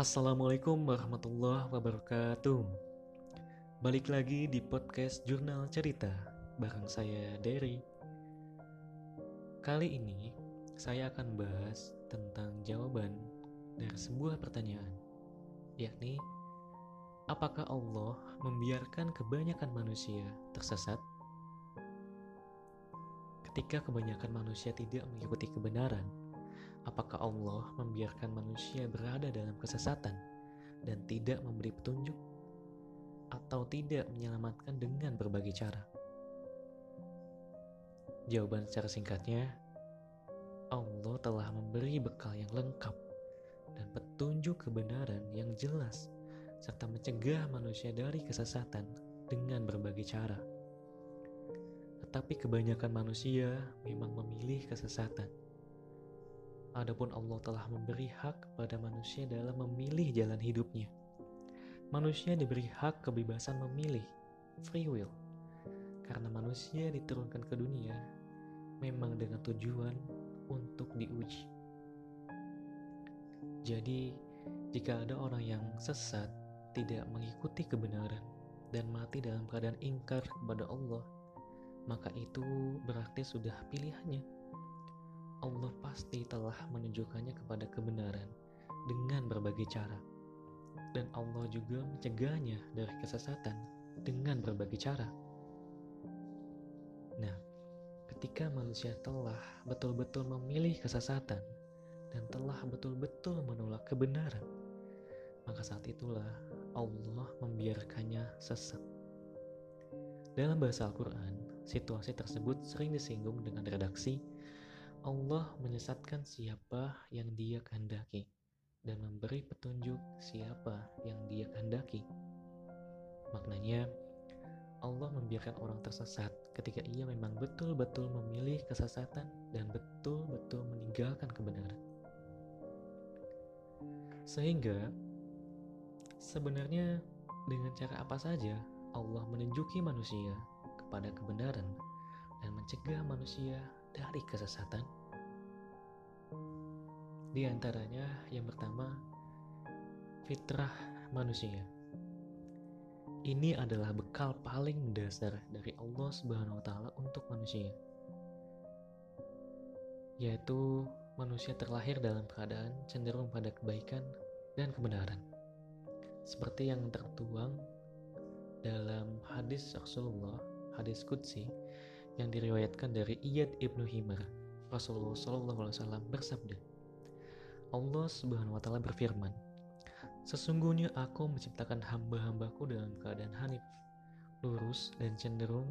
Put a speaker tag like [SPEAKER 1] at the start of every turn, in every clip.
[SPEAKER 1] Assalamualaikum warahmatullahi wabarakatuh. Balik lagi di podcast Jurnal Cerita bareng saya Derry. Kali ini saya akan bahas tentang jawaban dari sebuah pertanyaan, yakni apakah Allah membiarkan kebanyakan manusia tersesat? Ketika kebanyakan manusia tidak mengikuti kebenaran, apakah Allah membiarkan manusia berada dalam kesesatan dan tidak memberi petunjuk, atau tidak menyelamatkan dengan berbagai cara? Jawaban secara singkatnya, Allah telah memberi bekal yang lengkap dan petunjuk kebenaran yang jelas, serta mencegah manusia dari kesesatan dengan berbagai cara. Tetapi kebanyakan manusia memang memilih kesesatan Adapun Allah telah memberi hak kepada manusia dalam memilih jalan hidupnya. Manusia diberi hak kebebasan memilih, free will, karena manusia diturunkan ke dunia memang dengan tujuan untuk diuji. Jadi, jika ada orang yang sesat, tidak mengikuti kebenaran, dan mati dalam keadaan ingkar kepada Allah, maka itu berarti sudah pilihannya Allah pasti telah menunjukkannya kepada kebenaran dengan berbagai cara. Dan Allah juga mencegahnya dari kesesatan dengan berbagai cara. Nah, ketika manusia telah betul-betul memilih kesesatan dan telah betul-betul menolak kebenaran, maka saat itulah Allah membiarkannya sesat. Dalam bahasa Al-Quran, situasi tersebut sering disinggung dengan redaksi Allah menyesatkan siapa yang dia kehendaki dan memberi petunjuk siapa yang dia kehendaki. Maknanya, Allah membiarkan orang tersesat ketika ia memang betul-betul memilih kesesatan dan betul-betul meninggalkan kebenaran. Sehingga, sebenarnya dengan cara apa saja Allah menunjuki manusia kepada kebenaran dan mencegah manusia dari kesesatan? Di antaranya yang pertama, fitrah manusia. Ini adalah bekal paling mendasar dari Allah Subhanahu wa taala untuk manusia. Yaitu manusia terlahir dalam keadaan cenderung pada kebaikan dan kebenaran. Seperti yang tertuang dalam hadis Rasulullah, hadis Qudsi yang diriwayatkan dari Iyad ibnu Himar. Rasulullah SAW bersabda, Allah Subhanahu wa Ta'ala berfirman, Sesungguhnya aku menciptakan hamba-hambaku dalam keadaan hanif, lurus dan cenderung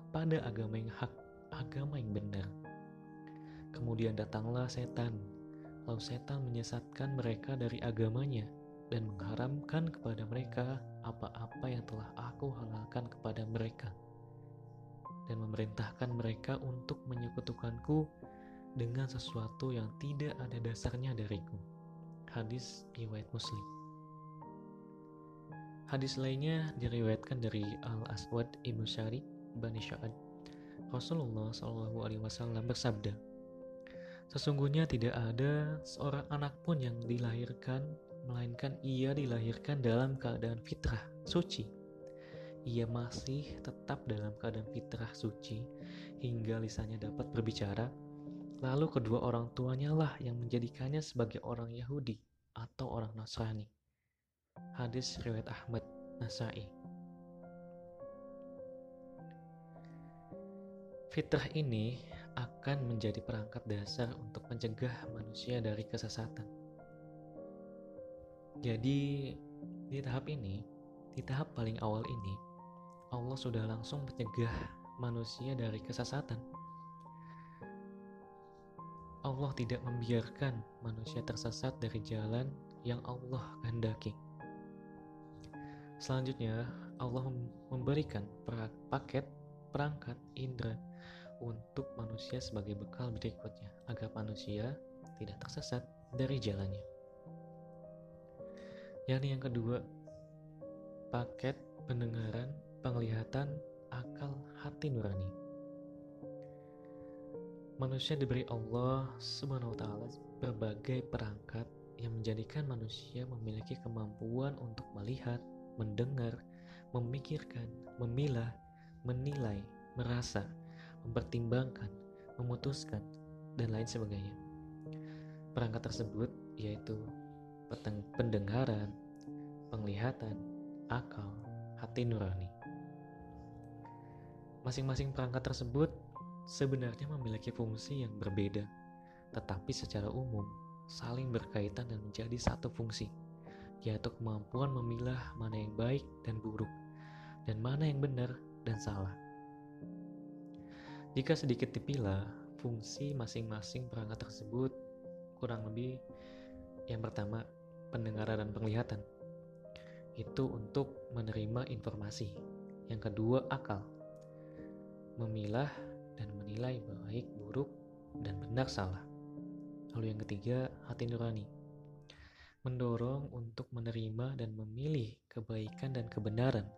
[SPEAKER 1] kepada agama yang hak, agama yang benar. Kemudian datanglah setan, lalu setan menyesatkan mereka dari agamanya dan mengharamkan kepada mereka apa-apa yang telah aku halalkan kepada mereka dan memerintahkan mereka untuk menyekutukanku dengan sesuatu yang tidak ada dasarnya dariku. Hadis riwayat Muslim. Hadis lainnya diriwayatkan dari Al-Aswad Ibnu Syari Bani Sya'ad. Rasulullah Shallallahu Alaihi Wasallam bersabda, Sesungguhnya tidak ada seorang anak pun yang dilahirkan, melainkan ia dilahirkan dalam keadaan fitrah, suci, ia masih tetap dalam keadaan fitrah suci hingga lisannya dapat berbicara, lalu kedua orang tuanya lah yang menjadikannya sebagai orang Yahudi atau orang Nasrani. Hadis riwayat Ahmad Nasai. Fitrah ini akan menjadi perangkat dasar untuk mencegah manusia dari kesesatan. Jadi, di tahap ini, di tahap paling awal ini, Allah sudah langsung mencegah manusia dari kesesatan. Allah tidak membiarkan manusia tersesat dari jalan yang Allah kehendaki. Selanjutnya, Allah memberikan paket perangkat indera untuk manusia sebagai bekal berikutnya agar manusia tidak tersesat dari jalannya. Yang yang kedua, paket pendengaran penglihatan, akal, hati nurani. Manusia diberi Allah Subhanahu wa taala berbagai perangkat yang menjadikan manusia memiliki kemampuan untuk melihat, mendengar, memikirkan, memilah, menilai, merasa, mempertimbangkan, memutuskan, dan lain sebagainya. Perangkat tersebut yaitu pendengaran, penglihatan, akal, hati nurani. Masing-masing perangkat tersebut sebenarnya memiliki fungsi yang berbeda, tetapi secara umum saling berkaitan dan menjadi satu fungsi, yaitu kemampuan memilah mana yang baik dan buruk, dan mana yang benar dan salah. Jika sedikit dipilah, fungsi masing-masing perangkat tersebut kurang lebih yang pertama pendengaran dan penglihatan itu untuk menerima informasi. Yang kedua akal memilah dan menilai baik buruk dan benar salah. Lalu yang ketiga, hati nurani. Mendorong untuk menerima dan memilih kebaikan dan kebenaran.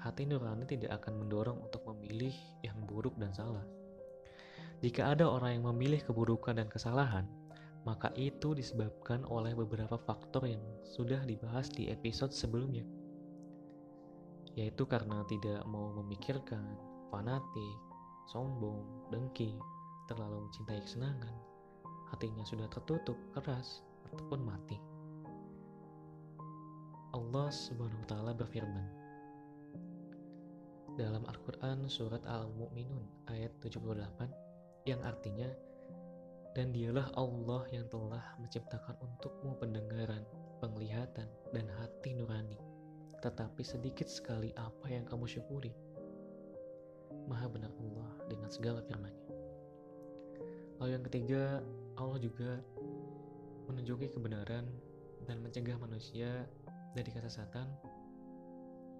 [SPEAKER 1] Hati nurani tidak akan mendorong untuk memilih yang buruk dan salah. Jika ada orang yang memilih keburukan dan kesalahan, maka itu disebabkan oleh beberapa faktor yang sudah dibahas di episode sebelumnya, yaitu karena tidak mau memikirkan, fanatik, sombong, dengki, terlalu mencintai kesenangan, hatinya sudah tertutup keras ataupun mati. Allah Subhanahu wa taala berfirman dalam Al-Qur'an surat Al-Mu'minun ayat 78 yang artinya dan dialah Allah yang telah menciptakan untukmu pendengaran, penglihatan, dan hati nurani. Tetapi sedikit sekali apa yang kamu syukuri. Maha benar Allah dengan segala firman-Nya. Lalu yang ketiga, Allah juga menunjuki kebenaran dan mencegah manusia dari kesesatan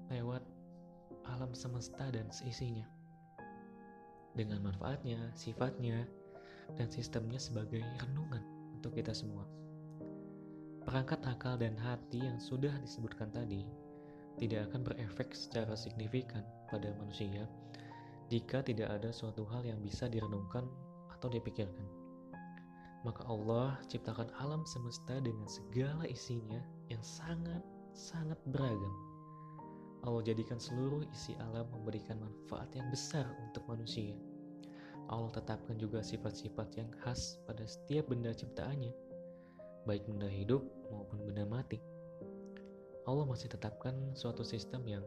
[SPEAKER 1] lewat alam semesta dan seisinya. Dengan manfaatnya, sifatnya, dan sistemnya sebagai renungan untuk kita semua. Perangkat akal dan hati yang sudah disebutkan tadi tidak akan berefek secara signifikan pada manusia jika tidak ada suatu hal yang bisa direnungkan atau dipikirkan maka Allah ciptakan alam semesta dengan segala isinya yang sangat-sangat beragam. Allah jadikan seluruh isi alam memberikan manfaat yang besar untuk manusia. Allah tetapkan juga sifat-sifat yang khas pada setiap benda ciptaannya, baik benda hidup maupun benda mati. Allah masih tetapkan suatu sistem yang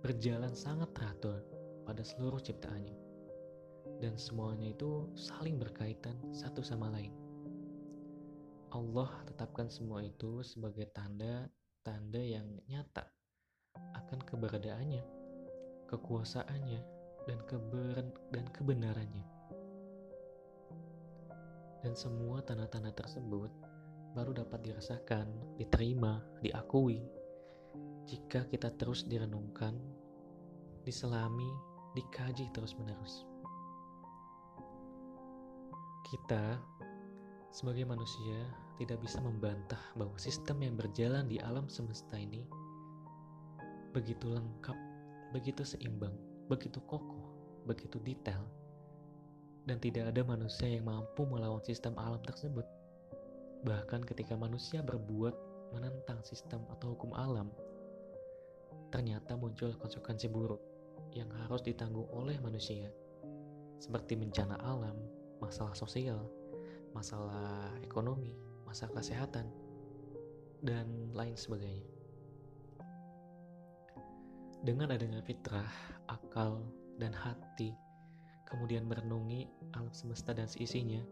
[SPEAKER 1] berjalan sangat teratur pada seluruh ciptaannya dan semuanya itu saling berkaitan satu sama lain. Allah tetapkan semua itu sebagai tanda-tanda yang nyata akan keberadaannya, kekuasaannya, dan keber dan kebenarannya. Dan semua tanda-tanda tersebut baru dapat dirasakan, diterima, diakui jika kita terus direnungkan, diselami, dikaji terus-menerus. Kita sebagai manusia tidak bisa membantah bahwa sistem yang berjalan di alam semesta ini begitu lengkap, begitu seimbang, begitu kokoh, begitu detail, dan tidak ada manusia yang mampu melawan sistem alam tersebut. Bahkan ketika manusia berbuat menentang sistem atau hukum alam, ternyata muncul konsekuensi buruk yang harus ditanggung oleh manusia, seperti bencana alam, masalah sosial, masalah ekonomi, masalah kesehatan, dan lain sebagainya. Dengan adanya fitrah, akal, dan hati, kemudian merenungi alam semesta dan seisinya,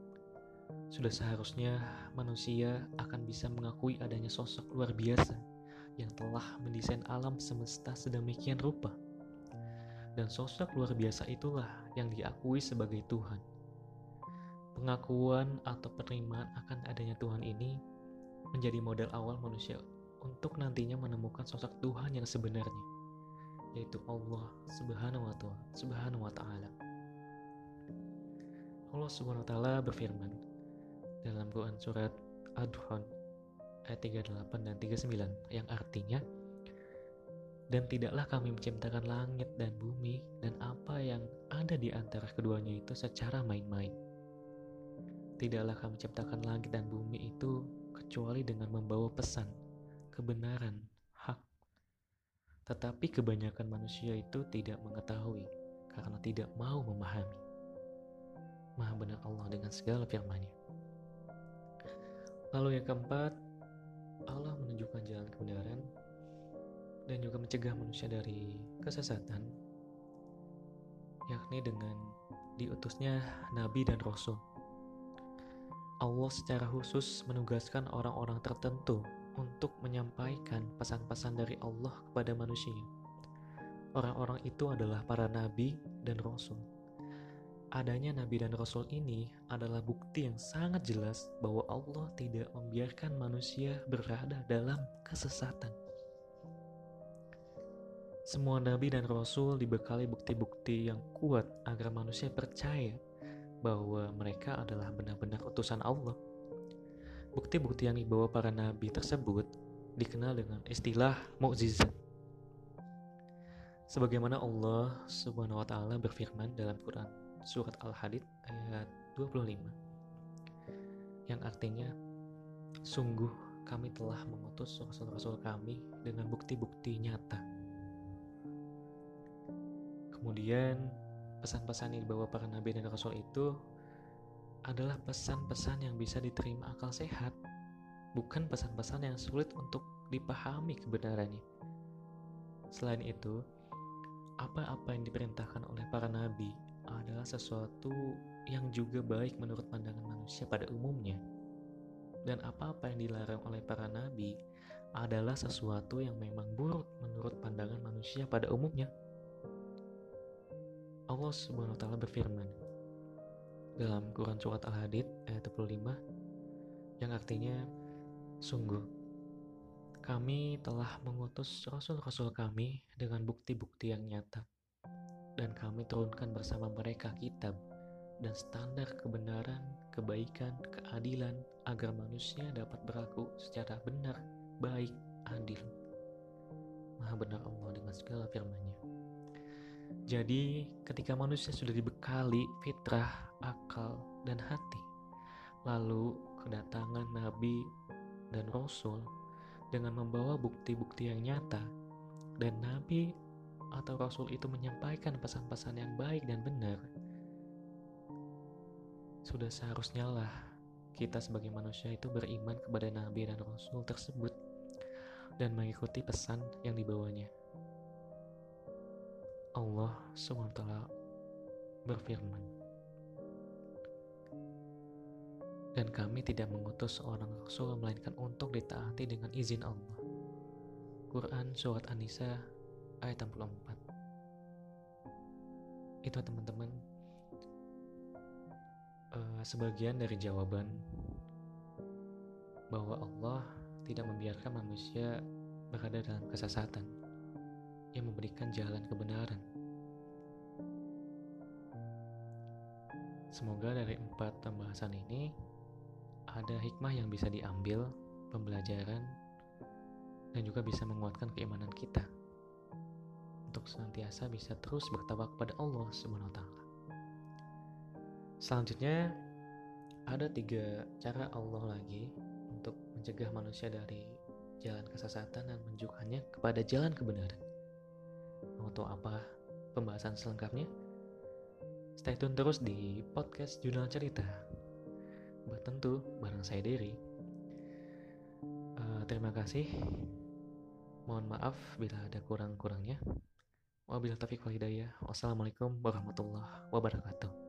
[SPEAKER 1] sudah seharusnya manusia akan bisa mengakui adanya sosok luar biasa yang telah mendesain alam semesta sedemikian rupa. Dan sosok luar biasa itulah yang diakui sebagai Tuhan Pengakuan atau penerimaan akan adanya Tuhan ini menjadi modal awal manusia untuk nantinya menemukan sosok Tuhan yang sebenarnya, yaitu Allah Subhanahu wa taala. Subhanahu wa taala. Allah Subhanahu wa taala berfirman dalam Quran surat Ad-Duhan ayat 38 dan 39 yang artinya dan tidaklah kami menciptakan langit dan bumi dan apa yang ada di antara keduanya itu secara main-main tidaklah kami ciptakan langit dan bumi itu kecuali dengan membawa pesan, kebenaran, hak. Tetapi kebanyakan manusia itu tidak mengetahui karena tidak mau memahami. Maha benar Allah dengan segala firman-Nya. Lalu yang keempat, Allah menunjukkan jalan kebenaran dan juga mencegah manusia dari kesesatan, yakni dengan diutusnya nabi dan rasul. Allah secara khusus menugaskan orang-orang tertentu untuk menyampaikan pesan-pesan dari Allah kepada manusia. Orang-orang itu adalah para nabi dan rasul. Adanya nabi dan rasul ini adalah bukti yang sangat jelas bahwa Allah tidak membiarkan manusia berada dalam kesesatan. Semua nabi dan rasul dibekali bukti-bukti yang kuat agar manusia percaya bahwa mereka adalah benar-benar utusan Allah. Bukti-bukti yang dibawa para nabi tersebut dikenal dengan istilah mukjizat. Sebagaimana Allah Subhanahu wa taala berfirman dalam Quran surat Al-Hadid ayat 25 yang artinya sungguh kami telah mengutus rasul-rasul kami dengan bukti-bukti nyata. Kemudian pesan-pesan yang dibawa para nabi dan rasul itu adalah pesan-pesan yang bisa diterima akal sehat, bukan pesan-pesan yang sulit untuk dipahami kebenarannya. Selain itu, apa-apa yang diperintahkan oleh para nabi adalah sesuatu yang juga baik menurut pandangan manusia pada umumnya. Dan apa-apa yang dilarang oleh para nabi adalah sesuatu yang memang buruk menurut pandangan manusia pada umumnya. Allah Subhanahu wa taala berfirman dalam Quran surat Al-Hadid ayat 25 yang artinya sungguh kami telah mengutus rasul-rasul kami dengan bukti-bukti yang nyata dan kami turunkan bersama mereka kitab dan standar kebenaran, kebaikan, keadilan agar manusia dapat berlaku secara benar, baik, adil. Maha benar Allah dengan segala firman-Nya. Jadi, ketika manusia sudah dibekali fitrah, akal, dan hati, lalu kedatangan nabi dan rasul dengan membawa bukti-bukti yang nyata, dan nabi atau rasul itu menyampaikan pesan-pesan yang baik dan benar, sudah seharusnya lah kita sebagai manusia itu beriman kepada nabi dan rasul tersebut dan mengikuti pesan yang dibawanya. Allah SWT berfirman, dan kami tidak mengutus seorang rasul melainkan untuk ditaati dengan izin Allah. Quran Surat An-Nisa ayat 64 Itu teman-teman uh, sebagian dari jawaban bahwa Allah tidak membiarkan manusia berada dalam kesesatan yang memberikan jalan kebenaran. Semoga dari empat pembahasan ini ada hikmah yang bisa diambil, pembelajaran, dan juga bisa menguatkan keimanan kita untuk senantiasa bisa terus bertawak kepada Allah Subhanahu wa taala. Selanjutnya ada tiga cara Allah lagi untuk mencegah manusia dari jalan kesesatan dan menunjukkannya kepada jalan kebenaran. Mau tahu apa pembahasan selengkapnya? Stay tune terus di podcast Jurnal Cerita. Buat tentu bareng saya Dery. Uh, terima kasih. Mohon maaf bila ada kurang-kurangnya. Wabillahi taufiq wal hidayah. Wassalamualaikum warahmatullahi wabarakatuh.